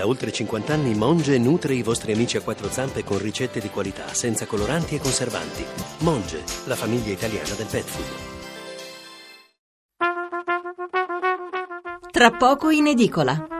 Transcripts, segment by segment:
Da oltre 50 anni Monge nutre i vostri amici a quattro zampe con ricette di qualità, senza coloranti e conservanti. Monge, la famiglia italiana del pet food. Tra poco in edicola.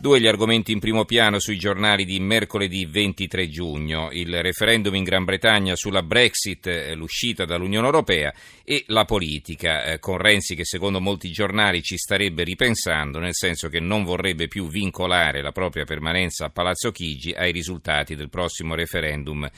Due gli argomenti in primo piano sui giornali di mercoledì 23 giugno, il referendum in Gran Bretagna sulla Brexit, eh, l'uscita dall'Unione Europea e la politica, eh, con Renzi che secondo molti giornali ci starebbe ripensando, nel senso che non vorrebbe più vincolare la propria permanenza a Palazzo Chigi ai risultati del prossimo referendum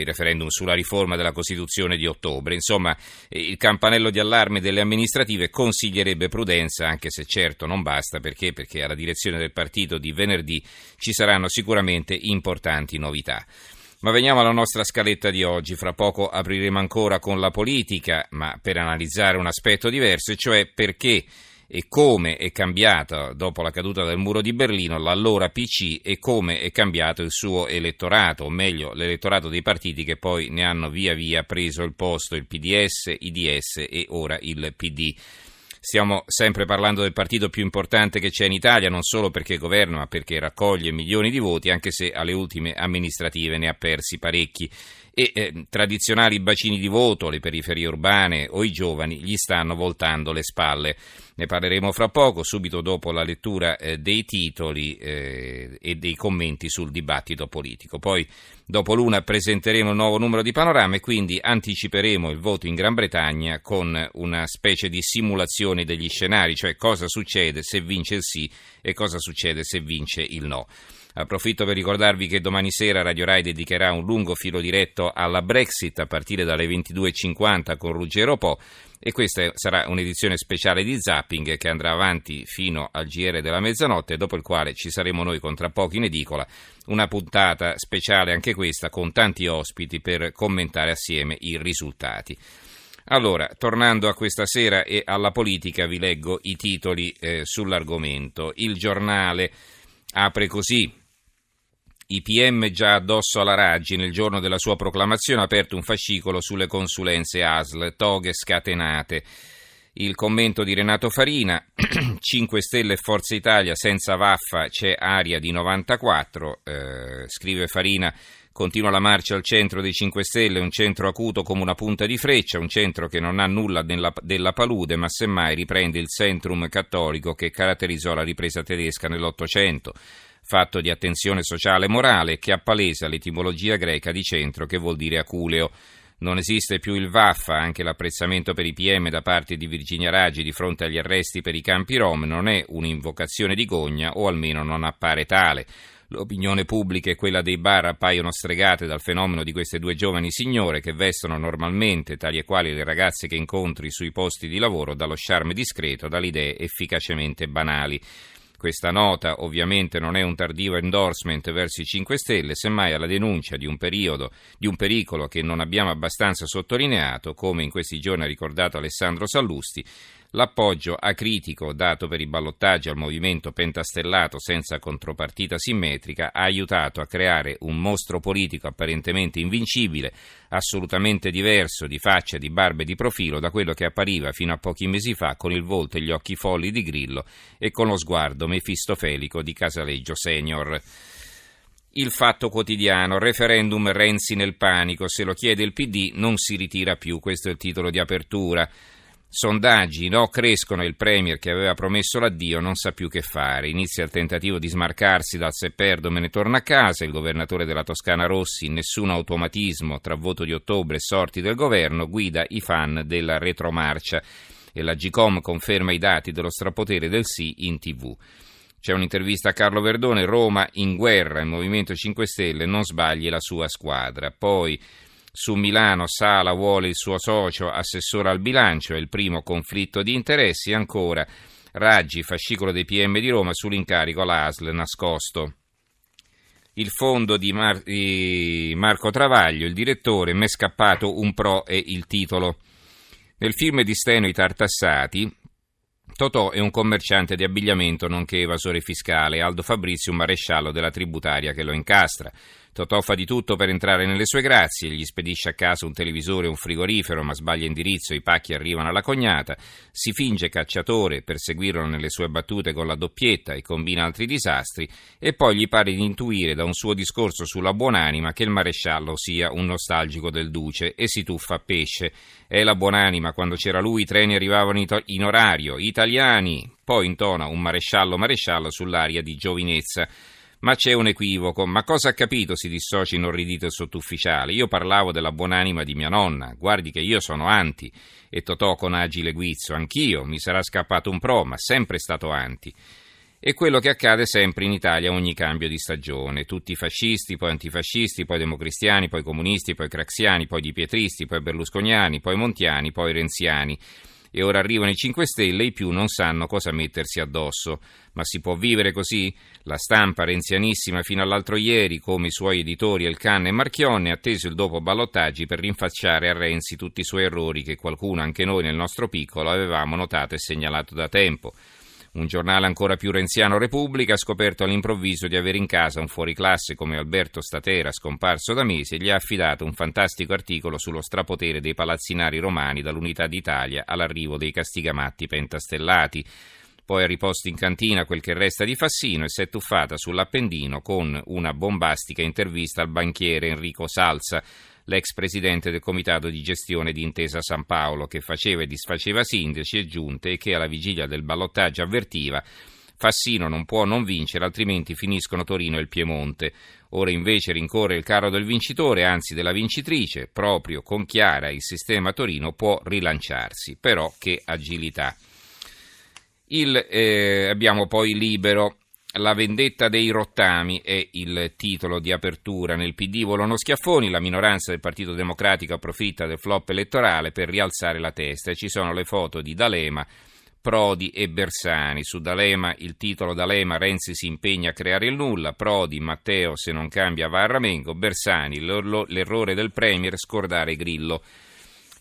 il referendum sulla riforma della Costituzione di ottobre. Insomma, il campanello di allarme delle amministrative consiglierebbe prudenza, anche se certo non basta, perché? Perché alla direzione del partito di venerdì ci saranno sicuramente importanti novità. Ma veniamo alla nostra scaletta di oggi. Fra poco apriremo ancora con la politica, ma per analizzare un aspetto diverso, e cioè perché e come è cambiata dopo la caduta del muro di Berlino l'allora PC e come è cambiato il suo elettorato, o meglio l'elettorato dei partiti che poi ne hanno via via preso il posto, il PDS, IDS e ora il PD. Stiamo sempre parlando del partito più importante che c'è in Italia, non solo perché governa, ma perché raccoglie milioni di voti, anche se alle ultime amministrative ne ha persi parecchi e eh, tradizionali bacini di voto, le periferie urbane o i giovani gli stanno voltando le spalle. Ne parleremo fra poco, subito dopo la lettura eh, dei titoli eh, e dei commenti sul dibattito politico. Poi, dopo l'una, presenteremo un nuovo numero di panorama e quindi anticiperemo il voto in Gran Bretagna con una specie di simulazione degli scenari, cioè cosa succede se vince il sì e cosa succede se vince il no. Approfitto per ricordarvi che domani sera Radio Rai dedicherà un lungo filo diretto alla Brexit a partire dalle 22.50 con Ruggero Po e questa sarà un'edizione speciale di Zapping che andrà avanti fino al GR della mezzanotte, dopo il quale ci saremo noi con tra pochi in edicola, una puntata speciale anche questa con tanti ospiti per commentare assieme i risultati. Allora, tornando a questa sera e alla politica, vi leggo i titoli eh, sull'argomento. Il giornale apre così. I PM già addosso alla Raggi nel giorno della sua proclamazione ha aperto un fascicolo sulle consulenze ASL, toghe scatenate. Il commento di Renato Farina, 5 Stelle e Forza Italia senza vaffa c'è aria di 94, eh, scrive Farina, continua la marcia al centro dei 5 Stelle, un centro acuto come una punta di freccia, un centro che non ha nulla della, della palude ma semmai riprende il centrum cattolico che caratterizzò la ripresa tedesca nell'Ottocento fatto di attenzione sociale e morale che appalesa l'etimologia greca di centro che vuol dire aculeo. Non esiste più il Vaffa, anche l'apprezzamento per i PM da parte di Virginia Raggi di fronte agli arresti per i campi Rom non è un'invocazione di gogna o almeno non appare tale. L'opinione pubblica e quella dei bar appaiono stregate dal fenomeno di queste due giovani signore che vestono normalmente, tali e quali le ragazze che incontri sui posti di lavoro, dallo charme discreto, dalle idee efficacemente banali. Questa nota ovviamente non è un tardivo endorsement verso i 5 Stelle, semmai alla denuncia di un, periodo, di un pericolo che non abbiamo abbastanza sottolineato, come in questi giorni ha ricordato Alessandro Sallusti, L'appoggio acritico dato per i ballottaggi al movimento pentastellato senza contropartita simmetrica ha aiutato a creare un mostro politico apparentemente invincibile, assolutamente diverso di faccia, di barba e di profilo da quello che appariva fino a pochi mesi fa con il volto e gli occhi folli di Grillo e con lo sguardo mefistofelico di Casaleggio Senior. Il fatto quotidiano, referendum Renzi nel panico, se lo chiede il PD non si ritira più, questo è il titolo di apertura. Sondaggi, no, crescono il Premier che aveva promesso l'addio non sa più che fare. Inizia il tentativo di smarcarsi dal se perdo me ne torna a casa. Il governatore della Toscana Rossi, nessun automatismo tra voto di ottobre e sorti del governo, guida i fan della retromarcia. E la GCOM conferma i dati dello strapotere del sì in tv. C'è un'intervista a Carlo Verdone, Roma in guerra, il Movimento 5 Stelle non sbagli la sua squadra. Poi su Milano Sala vuole il suo socio assessore al bilancio, è il primo conflitto di interessi. Ancora Raggi, fascicolo dei PM di Roma sull'incarico all'ASL nascosto. il fondo di, Mar- di Marco Travaglio, il direttore, m'è scappato un pro e il titolo. Nel film di Steno I Tartassati, Totò è un commerciante di abbigliamento nonché evasore fiscale, Aldo Fabrizio un maresciallo della tributaria che lo incastra. Totò fa di tutto per entrare nelle sue grazie, gli spedisce a casa un televisore e un frigorifero, ma sbaglia indirizzo i pacchi arrivano alla cognata, si finge cacciatore per seguirlo nelle sue battute con la doppietta e combina altri disastri, e poi gli pare di intuire da un suo discorso sulla buonanima che il maresciallo sia un nostalgico del duce e si tuffa a pesce. È la buonanima, quando c'era lui i treni arrivavano in orario, italiani, poi intona un maresciallo maresciallo sull'aria di giovinezza. Ma c'è un equivoco. Ma cosa ha capito? si dissocia inorridito il sottufficiale. Io parlavo della buonanima di mia nonna. Guardi che io sono anti. E Totò con agile guizzo. Anch'io. Mi sarà scappato un pro, ma sempre stato anti. E quello che accade sempre in Italia ogni cambio di stagione. Tutti fascisti, poi antifascisti, poi democristiani, poi comunisti, poi craxiani, poi dipietristi, poi berlusconiani, poi montiani, poi renziani e ora arrivano i 5 Stelle i più non sanno cosa mettersi addosso. Ma si può vivere così? La stampa renzianissima fino all'altro ieri, come i suoi editori Elkann e Marchionne, ha atteso il dopo ballottaggi per rinfacciare a Renzi tutti i suoi errori che qualcuno, anche noi nel nostro piccolo, avevamo notato e segnalato da tempo. Un giornale ancora più renziano, Repubblica, ha scoperto all'improvviso di avere in casa un fuoriclasse come Alberto Statera, scomparso da mesi, e gli ha affidato un fantastico articolo sullo strapotere dei palazzinari romani dall'Unità d'Italia all'arrivo dei castigamatti pentastellati. Poi ha riposto in cantina quel che resta di Fassino e si è tuffata sull'Appendino con una bombastica intervista al banchiere Enrico Salsa, l'ex presidente del comitato di gestione di Intesa San Paolo, che faceva e disfaceva sindaci e giunte e che alla vigilia del ballottaggio avvertiva Fassino non può non vincere, altrimenti finiscono Torino e il Piemonte. Ora invece rincorre il carro del vincitore, anzi della vincitrice, proprio con Chiara il sistema Torino può rilanciarsi. Però che agilità. Il, eh, abbiamo poi libero la vendetta dei rottami è il titolo di apertura. Nel PD volano schiaffoni, la minoranza del Partito Democratico approfitta del flop elettorale per rialzare la testa e ci sono le foto di D'Alema, Prodi e Bersani. Su D'Alema il titolo D'Alema Renzi si impegna a creare il nulla, Prodi Matteo se non cambia va a Ramengo, Bersani l'errore del Premier scordare Grillo.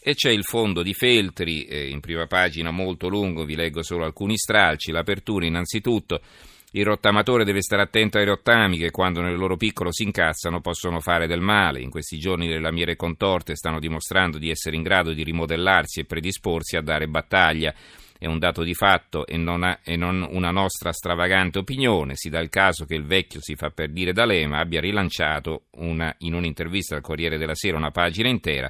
E c'è il fondo di Feltri, eh, in prima pagina molto lungo, vi leggo solo alcuni stralci, l'apertura innanzitutto il rottamatore deve stare attento ai rottami che quando nel loro piccolo si incazzano possono fare del male. In questi giorni le lamiere contorte stanno dimostrando di essere in grado di rimodellarsi e predisporsi a dare battaglia. È un dato di fatto e non, ha, e non una nostra stravagante opinione. Si dà il caso che il vecchio si fa per dire D'Alema abbia rilanciato una, in un'intervista al Corriere della Sera una pagina intera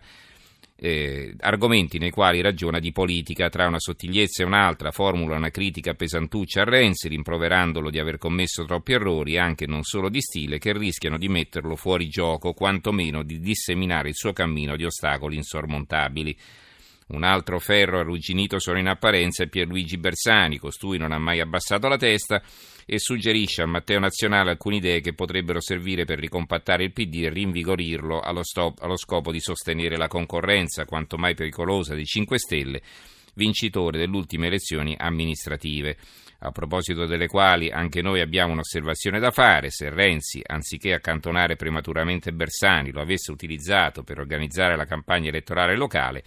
eh, argomenti nei quali ragiona di politica tra una sottigliezza e un'altra, formula una critica pesantuccia a Renzi, rimproverandolo di aver commesso troppi errori, anche non solo di stile, che rischiano di metterlo fuori gioco, quantomeno di disseminare il suo cammino di ostacoli insormontabili. Un altro ferro arrugginito solo in apparenza è Pierluigi Bersani, costui non ha mai abbassato la testa e suggerisce a Matteo Nazionale alcune idee che potrebbero servire per ricompattare il PD e rinvigorirlo allo, stop, allo scopo di sostenere la concorrenza, quanto mai pericolosa, dei 5 Stelle, vincitore delle ultime elezioni amministrative. A proposito delle quali anche noi abbiamo un'osservazione da fare, se Renzi, anziché accantonare prematuramente Bersani, lo avesse utilizzato per organizzare la campagna elettorale locale,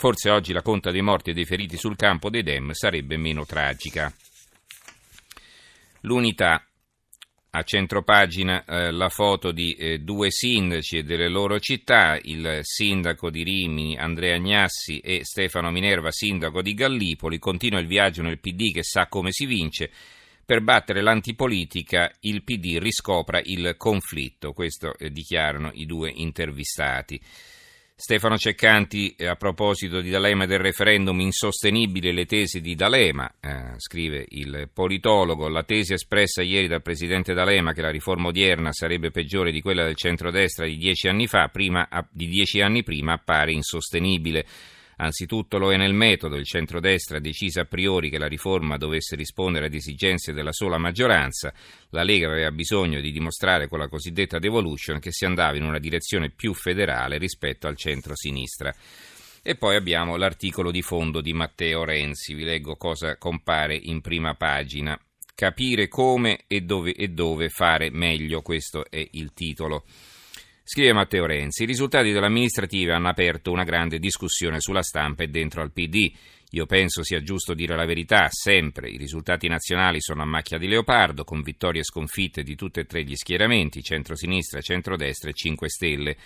forse oggi la conta dei morti e dei feriti sul campo dei Dem sarebbe meno tragica. L'unità a centropagina eh, la foto di eh, due sindaci e delle loro città, il sindaco di Rimini Andrea Agnassi e Stefano Minerva, sindaco di Gallipoli. Continua il viaggio nel PD che sa come si vince. Per battere l'antipolitica il PD riscopra il conflitto, questo eh, dichiarano i due intervistati. Stefano Ceccanti, eh, a proposito di D'Alema e del referendum, insostenibile le tesi di D'Alema, eh, scrive il politologo, la tesi espressa ieri dal presidente D'Alema che la riforma odierna sarebbe peggiore di quella del centrodestra di dieci anni, fa, prima, di dieci anni prima appare insostenibile. Anzitutto lo è nel metodo, il centrodestra deciso a priori che la riforma dovesse rispondere ad esigenze della sola maggioranza, la Lega aveva bisogno di dimostrare con la cosiddetta devolution che si andava in una direzione più federale rispetto al centro-sinistra. E poi abbiamo l'articolo di fondo di Matteo Renzi, vi leggo cosa compare in prima pagina. capire come e dove, e dove fare meglio, questo è il titolo. Scrive Matteo Renzi, i risultati delle amministrative hanno aperto una grande discussione sulla stampa e dentro al PD. Io penso sia giusto dire la verità, sempre. I risultati nazionali sono a macchia di leopardo, con vittorie e sconfitte di tutti e tre gli schieramenti, centro-sinistra, centro-destra e 5 Stelle.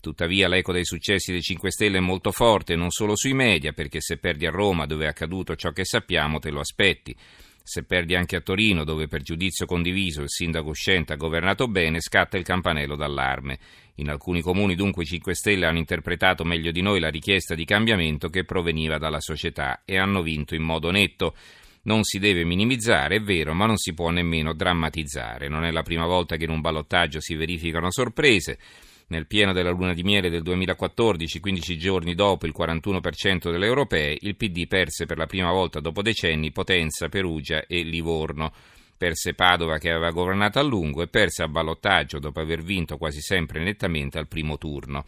Tuttavia l'eco dei successi dei 5 Stelle è molto forte, non solo sui media, perché se perdi a Roma, dove è accaduto ciò che sappiamo, te lo aspetti. Se perdi anche a Torino, dove per giudizio condiviso il sindaco uscente ha governato bene, scatta il campanello d'allarme. In alcuni comuni dunque i 5 Stelle hanno interpretato meglio di noi la richiesta di cambiamento che proveniva dalla società e hanno vinto in modo netto. Non si deve minimizzare, è vero, ma non si può nemmeno drammatizzare. Non è la prima volta che in un ballottaggio si verificano sorprese. Nel pieno della luna di miele del 2014, 15 giorni dopo il 41% delle europee, il PD perse per la prima volta dopo decenni Potenza, Perugia e Livorno. Perse Padova che aveva governato a lungo e perse a ballottaggio dopo aver vinto quasi sempre nettamente al primo turno.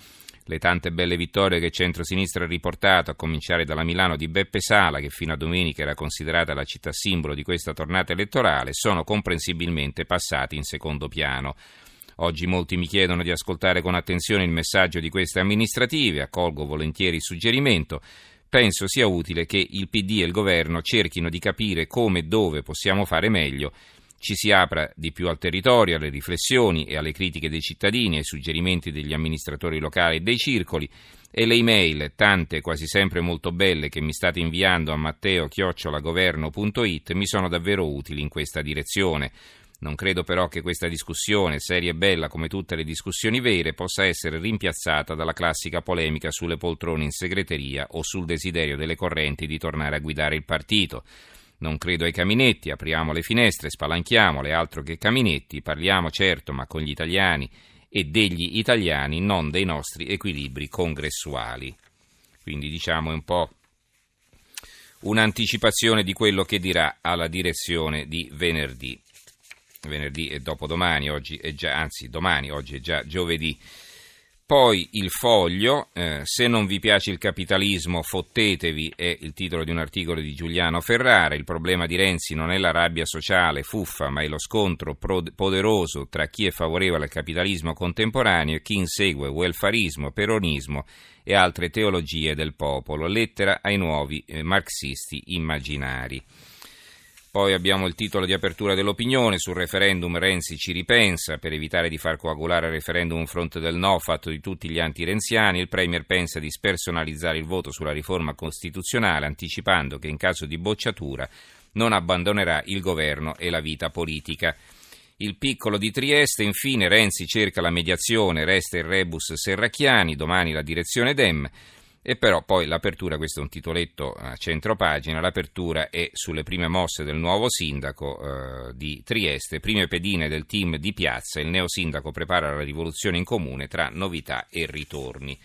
Le tante belle vittorie che il centro-sinistra ha riportato, a cominciare dalla Milano di Beppe Sala, che fino a domenica era considerata la città simbolo di questa tornata elettorale, sono comprensibilmente passate in secondo piano. Oggi molti mi chiedono di ascoltare con attenzione il messaggio di queste amministrative, accolgo volentieri il suggerimento. Penso sia utile che il PD e il governo cerchino di capire come e dove possiamo fare meglio ci si apra di più al territorio, alle riflessioni e alle critiche dei cittadini, ai suggerimenti degli amministratori locali e dei circoli e le email, tante quasi sempre molto belle, che mi state inviando a matteo-governo.it mi sono davvero utili in questa direzione. Non credo però che questa discussione, seria e bella come tutte le discussioni vere, possa essere rimpiazzata dalla classica polemica sulle poltrone in segreteria o sul desiderio delle correnti di tornare a guidare il partito. Non credo ai caminetti, apriamo le finestre, spalanchiamole, altro che caminetti, parliamo certo, ma con gli italiani e degli italiani, non dei nostri equilibri congressuali. Quindi diciamo un po' un'anticipazione di quello che dirà alla direzione di venerdì venerdì e dopodomani, oggi è già, anzi domani, oggi è già giovedì. Poi il foglio, eh, se non vi piace il capitalismo fottetevi, è il titolo di un articolo di Giuliano Ferrara. Il problema di Renzi non è la rabbia sociale fuffa, ma è lo scontro poderoso tra chi è favorevole al capitalismo contemporaneo e chi insegue welfarismo, peronismo e altre teologie del popolo. Lettera ai nuovi eh, marxisti immaginari. Poi abbiamo il titolo di apertura dell'opinione sul referendum Renzi ci ripensa per evitare di far coagulare il referendum un fronte del no fatto di tutti gli anti-renziani. Il Premier pensa di spersonalizzare il voto sulla riforma costituzionale anticipando che in caso di bocciatura non abbandonerà il governo e la vita politica. Il piccolo di Trieste, infine Renzi cerca la mediazione, resta il rebus Serracchiani, domani la direzione Dem. E però poi l'apertura, questo è un titoletto a centro pagina, l'apertura è sulle prime mosse del nuovo sindaco eh, di Trieste, prime pedine del team di piazza, il neo sindaco prepara la rivoluzione in comune tra novità e ritorni.